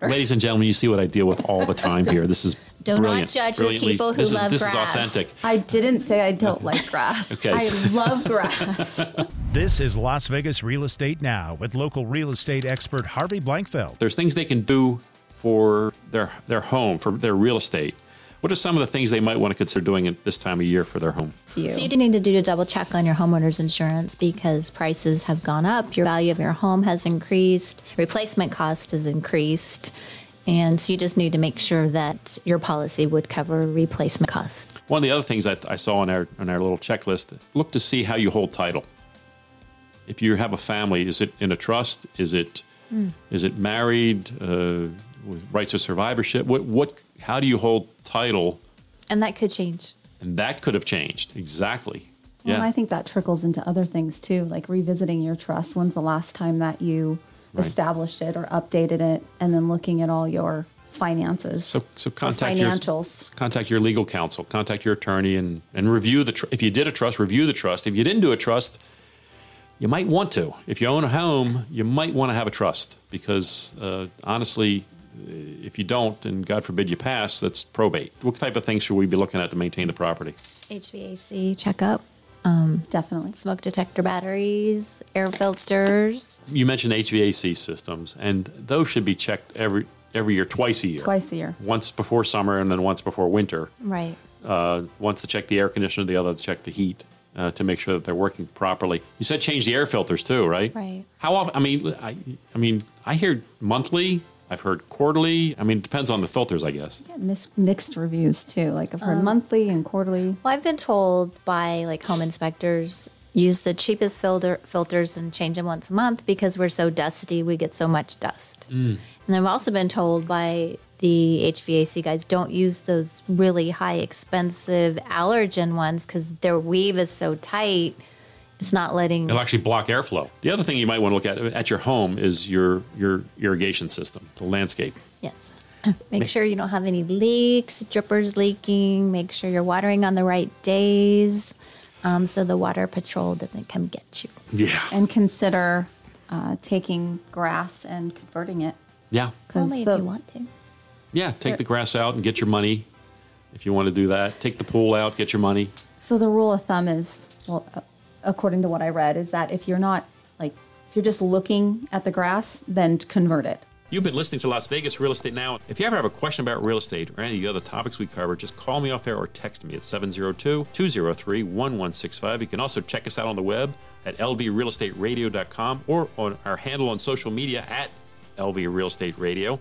Ladies and gentlemen, you see what I deal with all the time here. This is Do not judge the Brilliantly- people who this is, love This grass. is authentic. I didn't say I don't like grass. Okay, I love grass. This is Las Vegas Real Estate Now with local real estate expert Harvey Blankfeld. There's things they can do for their their home, for their real estate. What are some of the things they might want to consider doing at this time of year for their home? So you do need to do a double check on your homeowner's insurance because prices have gone up, your value of your home has increased, replacement cost has increased, and so you just need to make sure that your policy would cover replacement cost. One of the other things that I saw on our on our little checklist: look to see how you hold title. If you have a family, is it in a trust? Is it is it married uh, with rights of survivorship? What what? How do you hold title? And that could change. And that could have changed exactly. Well, and Yeah, I think that trickles into other things too, like revisiting your trust. When's the last time that you established it or updated it, and then looking at all your finances? so so or contact your financials. contact your legal counsel, contact your attorney, and and review the. Tr- if you did a trust, review the trust. If you didn't do a trust, you might want to. If you own a home, you might want to have a trust because uh, honestly, if you don't, and God forbid you pass, that's probate. What type of things should we be looking at to maintain the property? HVAC checkup, Definitely. smoke detector batteries, air filters. You mentioned HVAC systems, and those should be checked every every year, twice a year. Twice a year. Once before summer, and then once before winter. Right. uh, once to check the air conditioner, the other to check the heat uh, to make sure that they're working properly. You said change the air filters too, right? Right. How often? I mean, I, I mean, I hear monthly. I've heard quarterly. I mean, it depends on the filters, I guess. Mis- mixed reviews too. Like I've heard um, monthly and quarterly. Well, I've been told by like home inspectors use the cheapest filter filters and change them once a month because we're so dusty, we get so much dust. Mm. And I've also been told by the HVAC guys don't use those really high expensive allergen ones because their weave is so tight. It's not letting. It'll actually block airflow. The other thing you might want to look at at your home is your your irrigation system, the landscape. Yes. Make sure you don't have any leaks, drippers leaking. Make sure you're watering on the right days um, so the water patrol doesn't come get you. Yeah. and consider uh, taking grass and converting it. Yeah. Only the- if you want to. Yeah. Take the grass out and get your money. If you want to do that, take the pool out, get your money. So the rule of thumb is, well, uh, according to what I read, is that if you're not like if you're just looking at the grass, then convert it. You've been listening to Las Vegas Real Estate Now. If you ever have a question about real estate or any of the other topics we cover, just call me off air or text me at 702 203 1165. You can also check us out on the web at lvrealestateradio.com or on our handle on social media at LV Real Estate Radio.